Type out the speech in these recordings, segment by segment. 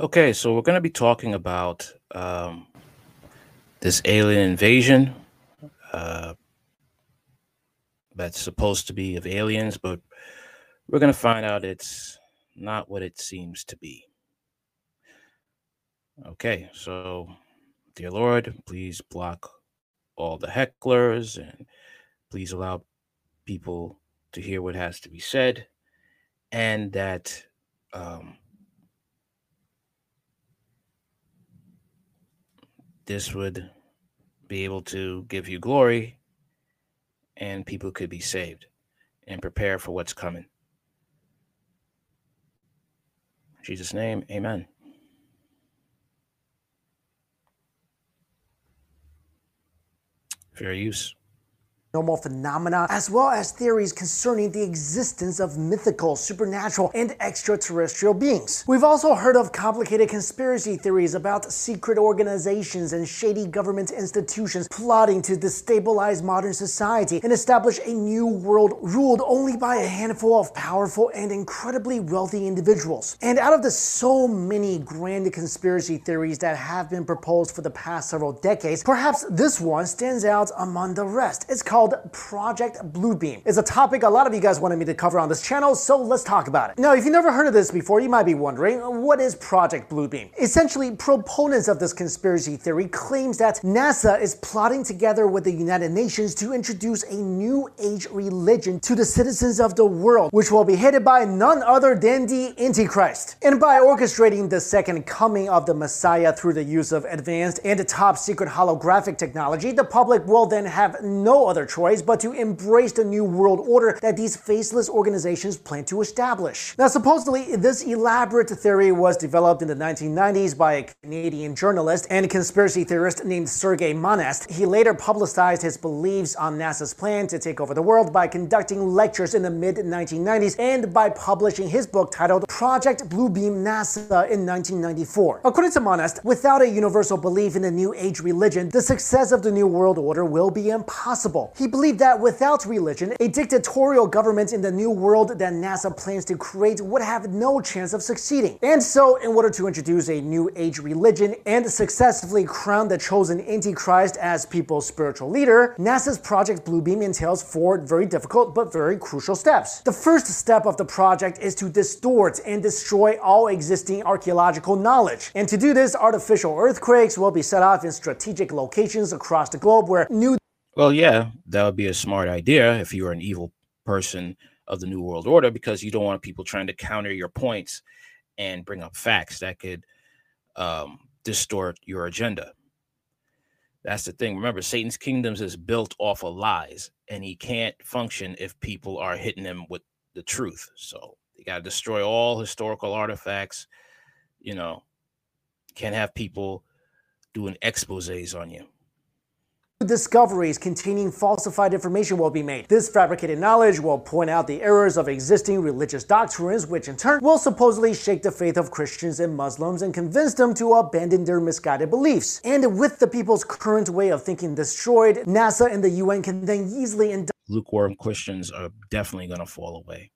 Okay, so we're going to be talking about um, this alien invasion uh, that's supposed to be of aliens, but we're going to find out it's not what it seems to be. Okay, so dear Lord, please block all the hecklers and please allow people to hear what has to be said and that um, this would be able to give you glory and people could be saved and prepare for what's coming. In Jesus' name, amen. Fair use paranormal phenomena, as well as theories concerning the existence of mythical, supernatural, and extraterrestrial beings. We've also heard of complicated conspiracy theories about secret organizations and shady government institutions plotting to destabilize modern society and establish a new world ruled only by a handful of powerful and incredibly wealthy individuals. And out of the so many grand conspiracy theories that have been proposed for the past several decades, perhaps this one stands out among the rest. It's called called Project Bluebeam. It's a topic a lot of you guys wanted me to cover on this channel, so let's talk about it. Now, if you've never heard of this before, you might be wondering, what is Project Bluebeam? Essentially, proponents of this conspiracy theory claims that NASA is plotting together with the United Nations to introduce a new age religion to the citizens of the world, which will be headed by none other than the Antichrist. And by orchestrating the second coming of the Messiah through the use of advanced and top secret holographic technology, the public will then have no other choice but to embrace the new world order that these faceless organizations plan to establish. Now, supposedly, this elaborate theory was developed in the 1990s by a Canadian journalist and conspiracy theorist named Sergei Monast. He later publicized his beliefs on NASA's plan to take over the world by conducting lectures in the mid 1990s and by publishing his book titled Project Bluebeam NASA in 1994. According to Monast, without a universal belief in the New Age religion, the success of the New World Order will be impossible. He he believed that without religion, a dictatorial government in the new world that NASA plans to create would have no chance of succeeding. And so, in order to introduce a new age religion and successfully crown the chosen Antichrist as people's spiritual leader, NASA's Project Bluebeam entails four very difficult but very crucial steps. The first step of the project is to distort and destroy all existing archaeological knowledge. And to do this, artificial earthquakes will be set off in strategic locations across the globe where new well, yeah, that would be a smart idea if you were an evil person of the New World Order because you don't want people trying to counter your points and bring up facts that could um, distort your agenda. That's the thing. Remember, Satan's kingdoms is built off of lies, and he can't function if people are hitting him with the truth. So you got to destroy all historical artifacts. You know, can't have people doing exposés on you discoveries containing falsified information will be made. This fabricated knowledge will point out the errors of existing religious doctrines, which in turn will supposedly shake the faith of Christians and Muslims and convince them to abandon their misguided beliefs. And with the people's current way of thinking destroyed, NASA and the UN can then easily lukewarm Christians are definitely going to fall away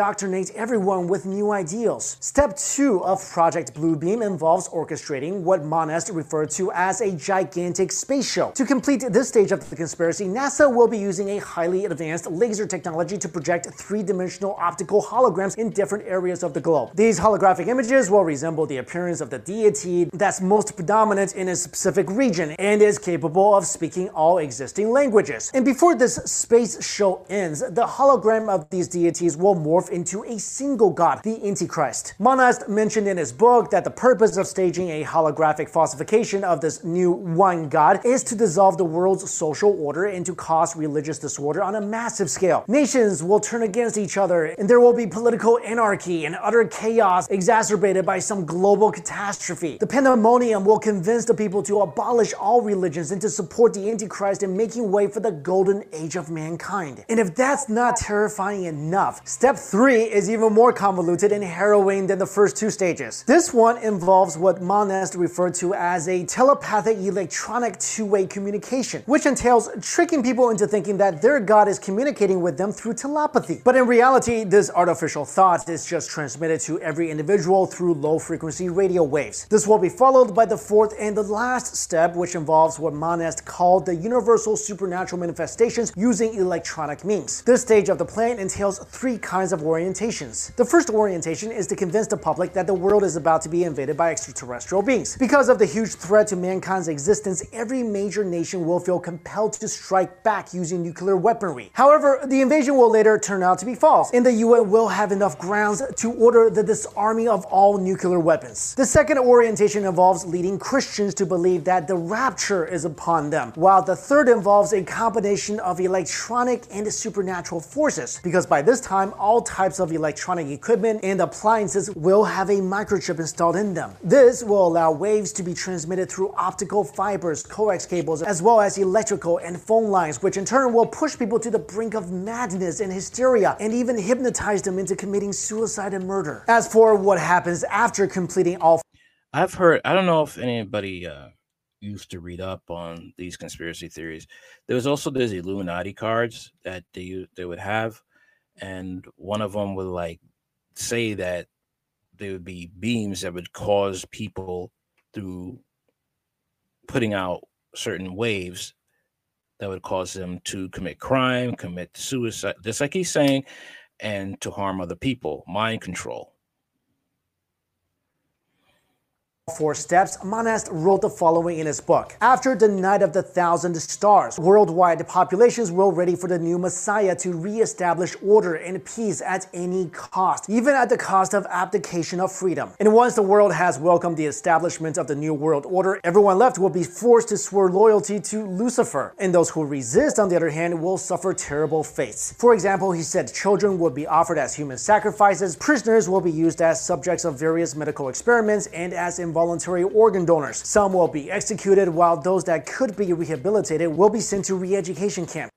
indoctrinate everyone with new ideals. Step 2 of Project Bluebeam involves orchestrating what Monast referred to as a gigantic space show. To complete this stage of the conspiracy, NASA will be using a highly advanced laser technology to project three-dimensional optical holograms in different areas of the globe. These holographic images will resemble the appearance of the deity that's most predominant in a specific region and is capable of speaking all existing languages. And before this space show ends, the hologram of these deities will morph into a single god, the Antichrist. Monast mentioned in his book that the purpose of staging a holographic falsification of this new one god is to dissolve the world's social order and to cause religious disorder on a massive scale. Nations will turn against each other, and there will be political anarchy and utter chaos exacerbated by some global catastrophe. The pandemonium will convince the people to abolish all religions and to support the Antichrist in making way for the golden age of mankind. And if that's not terrifying enough, step 3 3 is even more convoluted and harrowing than the first two stages. This one involves what Monast referred to as a telepathic electronic two-way communication, which entails tricking people into thinking that their god is communicating with them through telepathy. But in reality, this artificial thought is just transmitted to every individual through low-frequency radio waves. This will be followed by the fourth and the last step, which involves what Monast called the universal supernatural manifestations using electronic means. This stage of the plan entails three kinds of orientations. The first orientation is to convince the public that the world is about to be invaded by extraterrestrial beings. Because of the huge threat to mankind's existence, every major nation will feel compelled to strike back using nuclear weaponry. However, the invasion will later turn out to be false, and the UN will have enough grounds to order the disarming of all nuclear weapons. The second orientation involves leading Christians to believe that the rapture is upon them, while the third involves a combination of electronic and supernatural forces, because by this time, all types of electronic equipment and appliances will have a microchip installed in them. This will allow waves to be transmitted through optical fibers, coax cables, as well as electrical and phone lines, which in turn will push people to the brink of madness and hysteria and even hypnotize them into committing suicide and murder. As for what happens after completing all I've heard, I don't know if anybody uh, used to read up on these conspiracy theories. There was also these Illuminati cards that they they would have, and one of them would like say that there would be beams that would cause people through putting out certain waves that would cause them to commit crime, commit suicide, just like he's saying, and to harm other people, mind control four steps, Monast wrote the following in his book. After the night of the thousand stars, worldwide populations were ready for the new Messiah to re-establish order and peace at any cost, even at the cost of abdication of freedom. And once the world has welcomed the establishment of the new world order, everyone left will be forced to swear loyalty to Lucifer. And those who resist, on the other hand, will suffer terrible fates. For example, he said children would be offered as human sacrifices, prisoners will be used as subjects of various medical experiments, and as involuntary voluntary organ donors. Some will be executed, while those that could be rehabilitated will be sent to re education camps.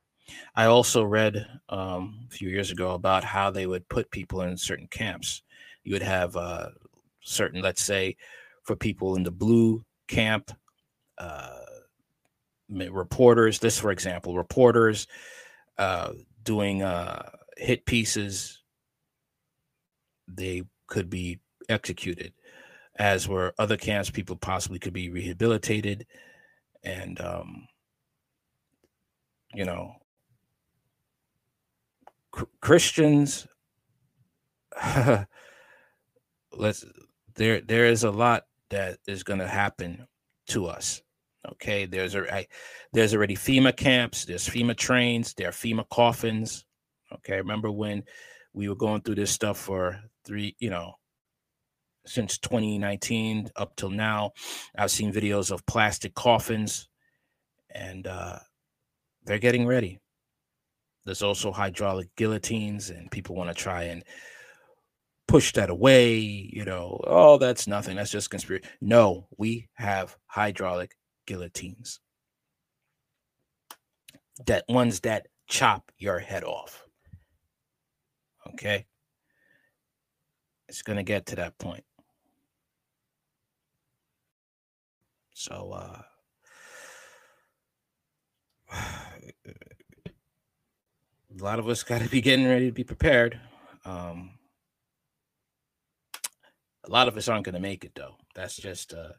I also read um, a few years ago about how they would put people in certain camps. You would have uh, certain, let's say, for people in the blue camp, uh, reporters. This, for example, reporters uh, doing uh, hit pieces. They could be executed as were other camps. People possibly could be rehabilitated, and um, you know, Christians. let's there. There is a lot that is going to happen to us. Okay, there's a I, there's already FEMA camps. There's FEMA trains. There are FEMA coffins. Okay, remember when we were going through this stuff for three, you know, since 2019 up till now. I've seen videos of plastic coffins, and uh, they're getting ready. There's also hydraulic guillotines, and people want to try and push that away. You know, oh, that's nothing. That's just conspiracy. No, we have hydraulic guillotines. That ones that chop your head off. Okay. It's going to get to that point. So uh a lot of us got to be getting ready to be prepared. Um, a lot of us aren't going to make it though. That's just uh,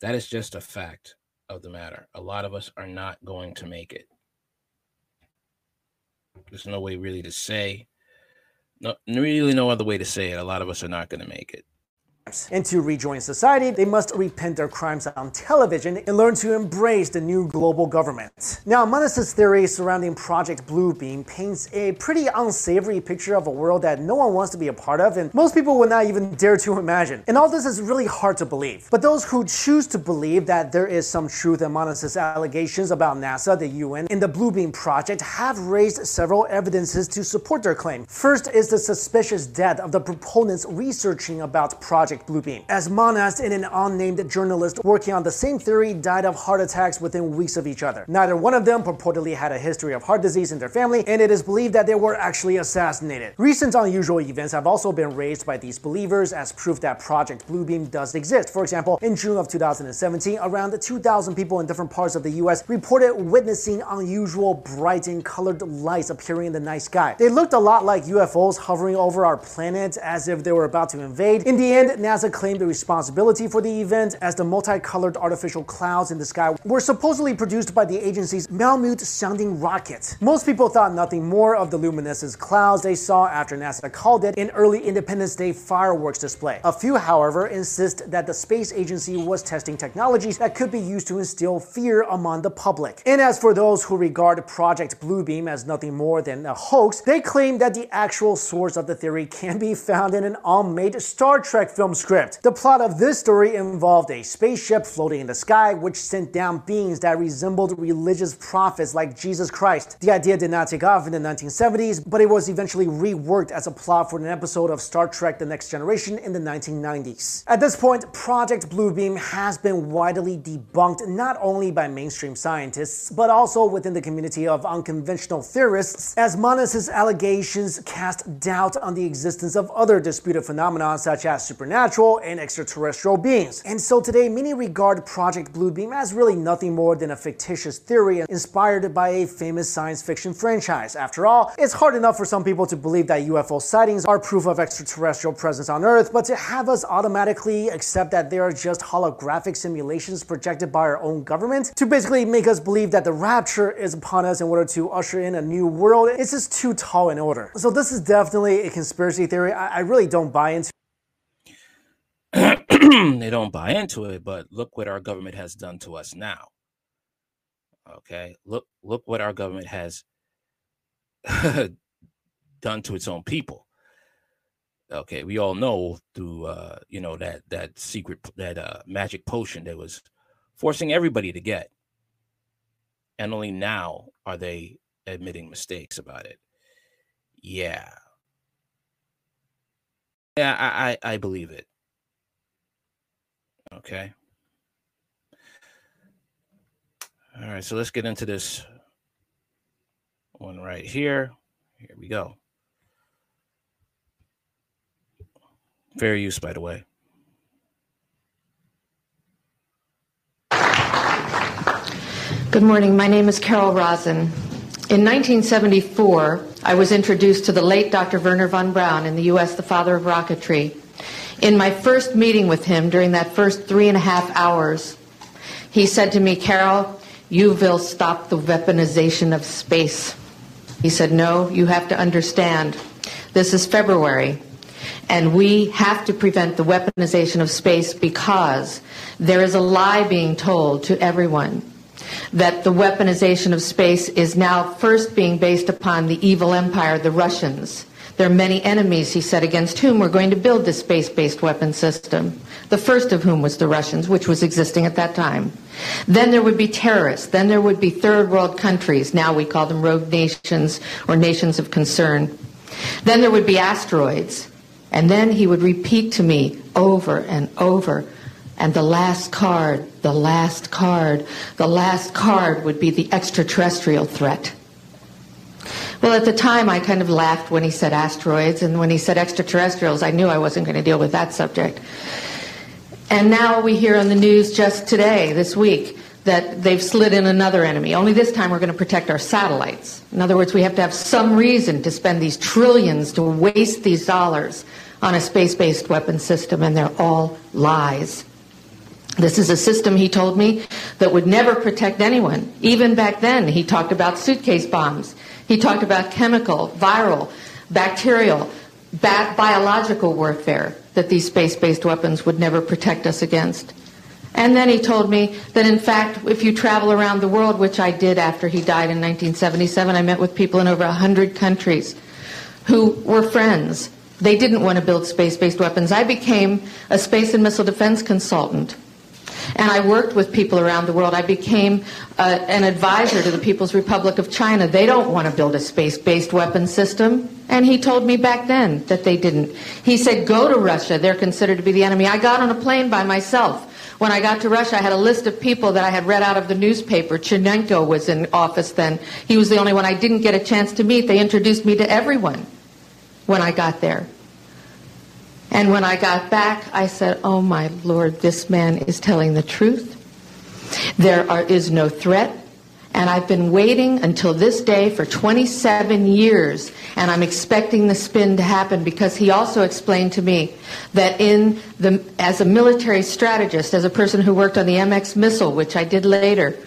that is just a fact of the matter. A lot of us are not going to make it. There's no way really to say. No, really no other way to say it. A lot of us are not going to make it. And to rejoin society, they must repent their crimes on television and learn to embrace the new global government. Now, Monast's theory surrounding Project Bluebeam paints a pretty unsavory picture of a world that no one wants to be a part of and most people would not even dare to imagine. And all this is really hard to believe. But those who choose to believe that there is some truth in Monast's allegations about NASA, the UN, and the Bluebeam project have raised several evidences to support their claim. First is the suspicious death of the proponents researching about Project Project Bluebeam. As Monast and an unnamed journalist working on the same theory died of heart attacks within weeks of each other. Neither one of them purportedly had a history of heart disease in their family, and it is believed that they were actually assassinated. Recent unusual events have also been raised by these believers as proof that Project Bluebeam does exist. For example, in June of 2017, around 2,000 people in different parts of the US reported witnessing unusual bright and colored lights appearing in the night sky. They looked a lot like UFOs hovering over our planet as if they were about to invade. In the end, NASA claimed the responsibility for the event as the multicolored artificial clouds in the sky were supposedly produced by the agency's Malemute sounding rocket. Most people thought nothing more of the luminescent clouds they saw after NASA called it an early Independence Day fireworks display. A few, however, insist that the space agency was testing technologies that could be used to instill fear among the public. And as for those who regard Project Bluebeam as nothing more than a hoax, they claim that the actual source of the theory can be found in an unmade Star Trek film script. The plot of this story involved a spaceship floating in the sky which sent down beings that resembled religious prophets like Jesus Christ. The idea did not take off in the 1970s, but it was eventually reworked as a plot for an episode of Star Trek The Next Generation in the 1990s. At this point, Project Bluebeam has been widely debunked not only by mainstream scientists, but also within the community of unconventional theorists, as Monast's allegations cast doubt on the existence of other disputed phenomena such as supernatural and extraterrestrial beings. And so today, many regard Project Bluebeam as really nothing more than a fictitious theory inspired by a famous science fiction franchise. After all, it's hard enough for some people to believe that UFO sightings are proof of extraterrestrial presence on Earth, but to have us automatically accept that they are just holographic simulations projected by our own government to basically make us believe that the rapture is upon us in order to usher in a new world, it's just too tall in order. So this is definitely a conspiracy theory I, I really don't buy into. they don't buy into it, but look what our government has done to us now. Okay, look look what our government has done to its own people. Okay, we all know through uh, you know that that secret that uh, magic potion that was forcing everybody to get, and only now are they admitting mistakes about it. Yeah, yeah, I I, I believe it. Okay. All right, so let's get into this one right here. Here we go. Fair use, by the way. Good morning. My name is Carol Rosin. In 1974, I was introduced to the late Dr. Wernher von Braun in the U.S., the father of rocketry. In my first meeting with him during that first three and a half hours, he said to me, Carol, you will stop the weaponization of space. He said, no, you have to understand. This is February, and we have to prevent the weaponization of space because there is a lie being told to everyone that the weaponization of space is now first being based upon the evil empire, the Russians. There are many enemies, he said, against whom we're going to build this space-based weapon system. The first of whom was the Russians, which was existing at that time. Then there would be terrorists. Then there would be third world countries. Now we call them rogue nations or nations of concern. Then there would be asteroids. And then he would repeat to me over and over, and the last card, the last card, the last card would be the extraterrestrial threat. Well, at the time, I kind of laughed when he said asteroids, and when he said extraterrestrials, I knew I wasn't going to deal with that subject. And now we hear on the news just today, this week, that they've slid in another enemy. Only this time we're going to protect our satellites. In other words, we have to have some reason to spend these trillions to waste these dollars on a space based weapon system, and they're all lies. This is a system, he told me, that would never protect anyone. Even back then, he talked about suitcase bombs. He talked about chemical, viral, bacterial, ba- biological warfare that these space based weapons would never protect us against. And then he told me that, in fact, if you travel around the world, which I did after he died in 1977, I met with people in over 100 countries who were friends. They didn't want to build space based weapons. I became a space and missile defense consultant And I worked with people around the world. I became uh, an advisor to the People's Republic of China. They don't want to build a space-based weapon system. And he told me back then that they didn't. He said, go to Russia. They're considered to be the enemy. I got on a plane by myself. When I got to Russia, I had a list of people that I had read out of the newspaper. Chernenko was in office then. He was the only one I didn't get a chance to meet. They introduced me to everyone when I got there. And when I got back, I said, Oh my Lord, this man is telling the truth. There are, is no threat. And I've been waiting until this day for 27 years, and I'm expecting the spin to happen because he also explained to me that in the, as a military strategist, as a person who worked on the MX missile, which I did later,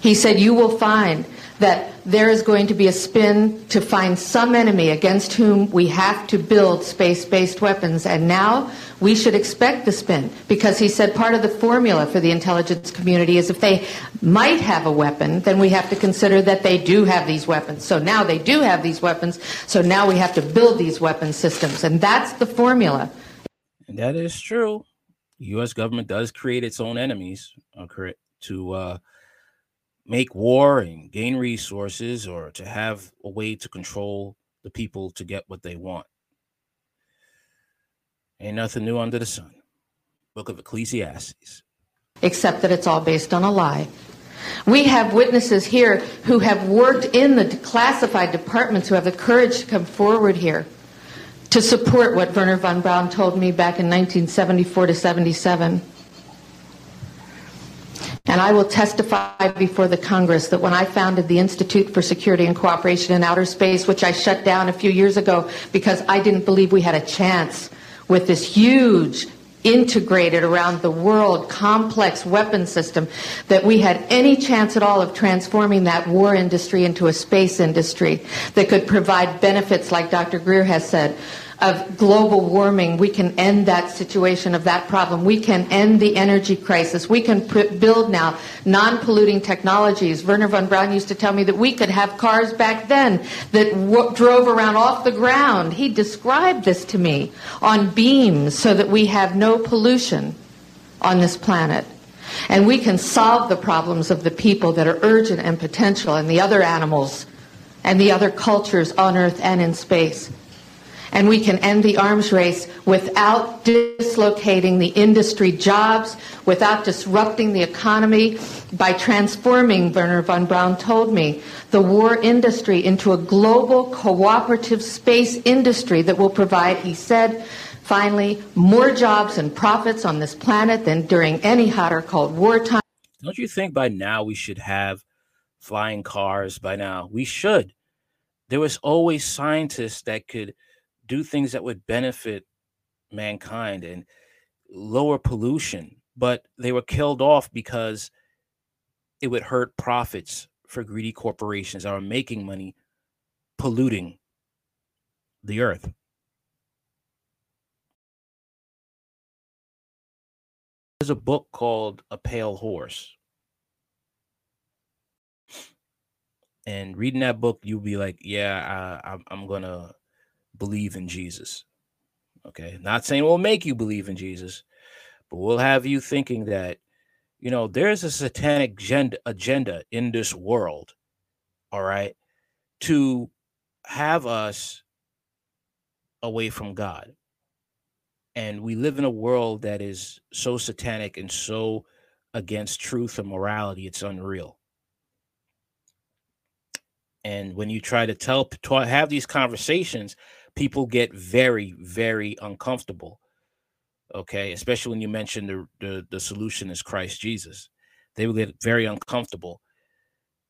he said, You will find that there is going to be a spin to find some enemy against whom we have to build space-based weapons. And now we should expect the spin because he said part of the formula for the intelligence community is if they might have a weapon, then we have to consider that they do have these weapons. So now they do have these weapons. So now we have to build these weapon systems. And that's the formula. And that is true. U.S. government does create its own enemies uh, to uh, make war and gain resources or to have a way to control the people to get what they want. Ain't nothing new under the sun. Book of Ecclesiastes. Except that it's all based on a lie. We have witnesses here who have worked in the classified departments who have the courage to come forward here to support what Wernher von Braun told me back in 1974 to 77. And I will testify before the Congress that when I founded the Institute for Security and Cooperation in Outer Space, which I shut down a few years ago because I didn't believe we had a chance with this huge integrated around the world complex weapon system that we had any chance at all of transforming that war industry into a space industry that could provide benefits like Dr. Greer has said of global warming, we can end that situation of that problem. We can end the energy crisis. We can put, build now non-polluting technologies. Wernher von Braun used to tell me that we could have cars back then that w- drove around off the ground. He described this to me on beams so that we have no pollution on this planet. And we can solve the problems of the people that are urgent and potential and the other animals and the other cultures on Earth and in space and we can end the arms race without dislocating the industry jobs, without disrupting the economy, by transforming, Wernher von Braun told me, the war industry into a global cooperative space industry that will provide, he said, finally, more jobs and profits on this planet than during any hot or cold wartime. Don't you think by now we should have flying cars by now? We should. There was always scientists that could – do things that would benefit mankind and lower pollution, but they were killed off because it would hurt profits for greedy corporations that are making money polluting the earth. There's a book called A Pale Horse. And reading that book, you'll be like, yeah, I, I'm going to believe in Jesus. Okay. Not saying we'll make you believe in Jesus, but we'll have you thinking that, you know, there's a satanic agenda, in this world, all right, to have us away from God. And we live in a world that is so satanic and so against truth and morality, it's unreal. And when you try to tell, have these conversations, people get very, very uncomfortable. Okay, especially when you mention the, the the solution is Christ Jesus, they will get very uncomfortable.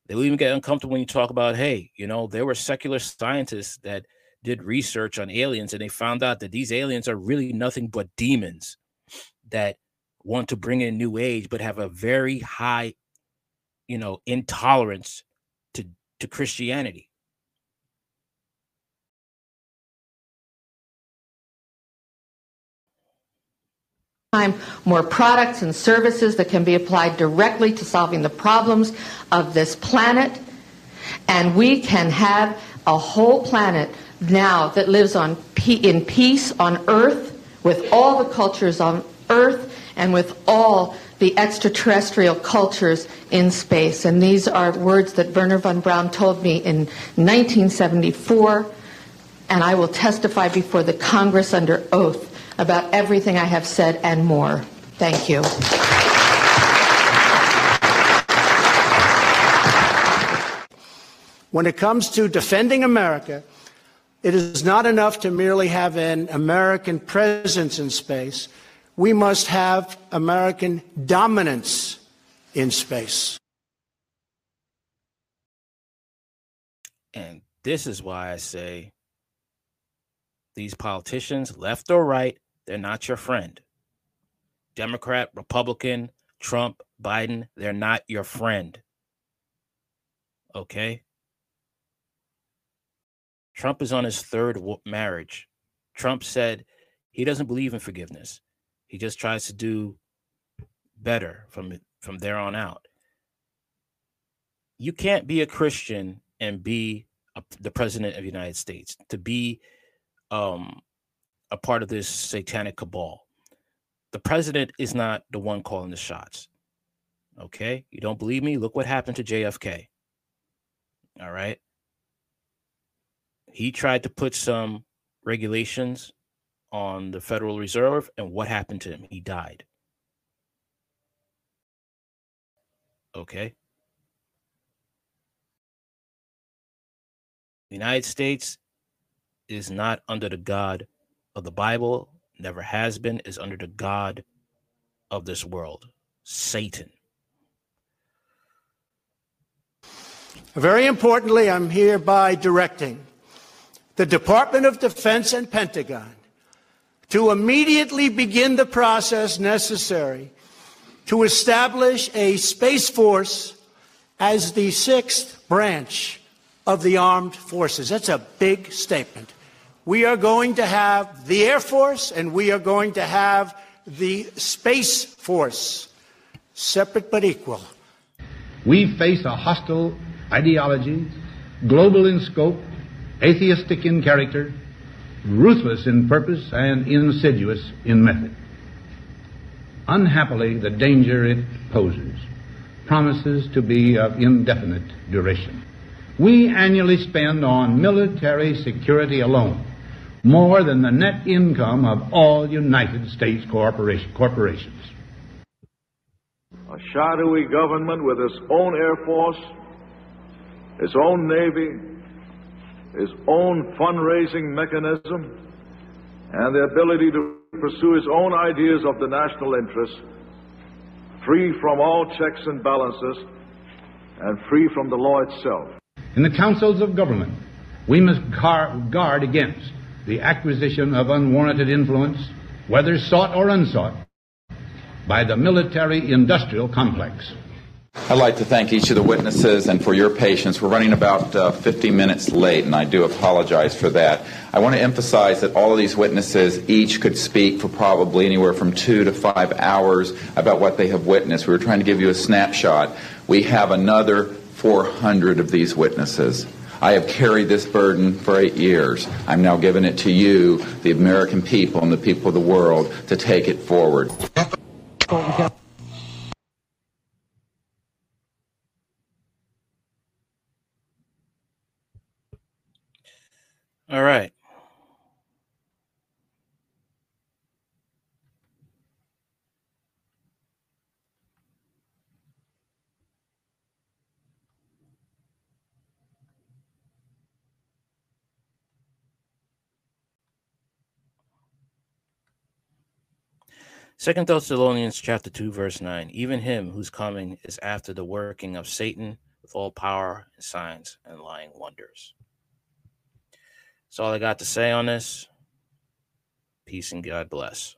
They will even get uncomfortable when you talk about, hey, you know, there were secular scientists that did research on aliens and they found out that these aliens are really nothing but demons that want to bring in new age but have a very high you know intolerance to to christianity more products and services that can be applied directly to solving the problems of this planet. And we can have a whole planet now that lives on in peace on earth with all the cultures on earth and with all the extraterrestrial cultures in space. And these are words that Wernher von Braun told me in 1974, and I will testify before the Congress under oath about everything I have said and more. Thank you. When it comes to defending America, it is not enough to merely have an American presence in space. We must have American dominance in space. And this is why I say these politicians, left or right, they're not your friend. Democrat, Republican, Trump, Biden, they're not your friend. Okay? Trump is on his third marriage. Trump said he doesn't believe in forgiveness. He just tries to do better from from there on out. You can't be a Christian and be a, the president of the United States. To be um, a part of this satanic cabal. The president is not the one calling the shots. Okay, you don't believe me? Look what happened to JFK. All right he tried to put some regulations on the Federal Reserve, and what happened to him? He died. Okay. The United States is not under the God of the Bible, never has been, is under the God of this world, Satan. Very importantly, I'm hereby directing the Department of Defense and Pentagon to immediately begin the process necessary to establish a Space Force as the sixth branch of the armed forces. That's a big statement. We are going to have the Air Force and we are going to have the Space Force, separate but equal. We face a hostile ideology, global in scope, atheistic in character, ruthless in purpose, and insidious in method. Unhappily, the danger it poses promises to be of indefinite duration. We annually spend on military security alone more than the net income of all United States corporation, corporations. A shadowy government with its own Air Force, its own Navy, its own fundraising mechanism, and the ability to pursue its own ideas of the national interest, free from all checks and balances, and free from the law itself. In the councils of government, we must guard against the acquisition of unwarranted influence, whether sought or unsought, by the military industrial complex. I'd like to thank each of the witnesses and for your patience. We're running about uh, 50 minutes late, and I do apologize for that. I want to emphasize that all of these witnesses each could speak for probably anywhere from two to five hours about what they have witnessed. We were trying to give you a snapshot. We have another 400 of these witnesses. I have carried this burden for eight years. I'm now giving it to you, the American people and the people of the world, to take it forward. All right. Second Thessalonians chapter 2 verse 9 even him whose coming is after the working of Satan with all power and signs and lying wonders. That's all I got to say on this. Peace and God bless.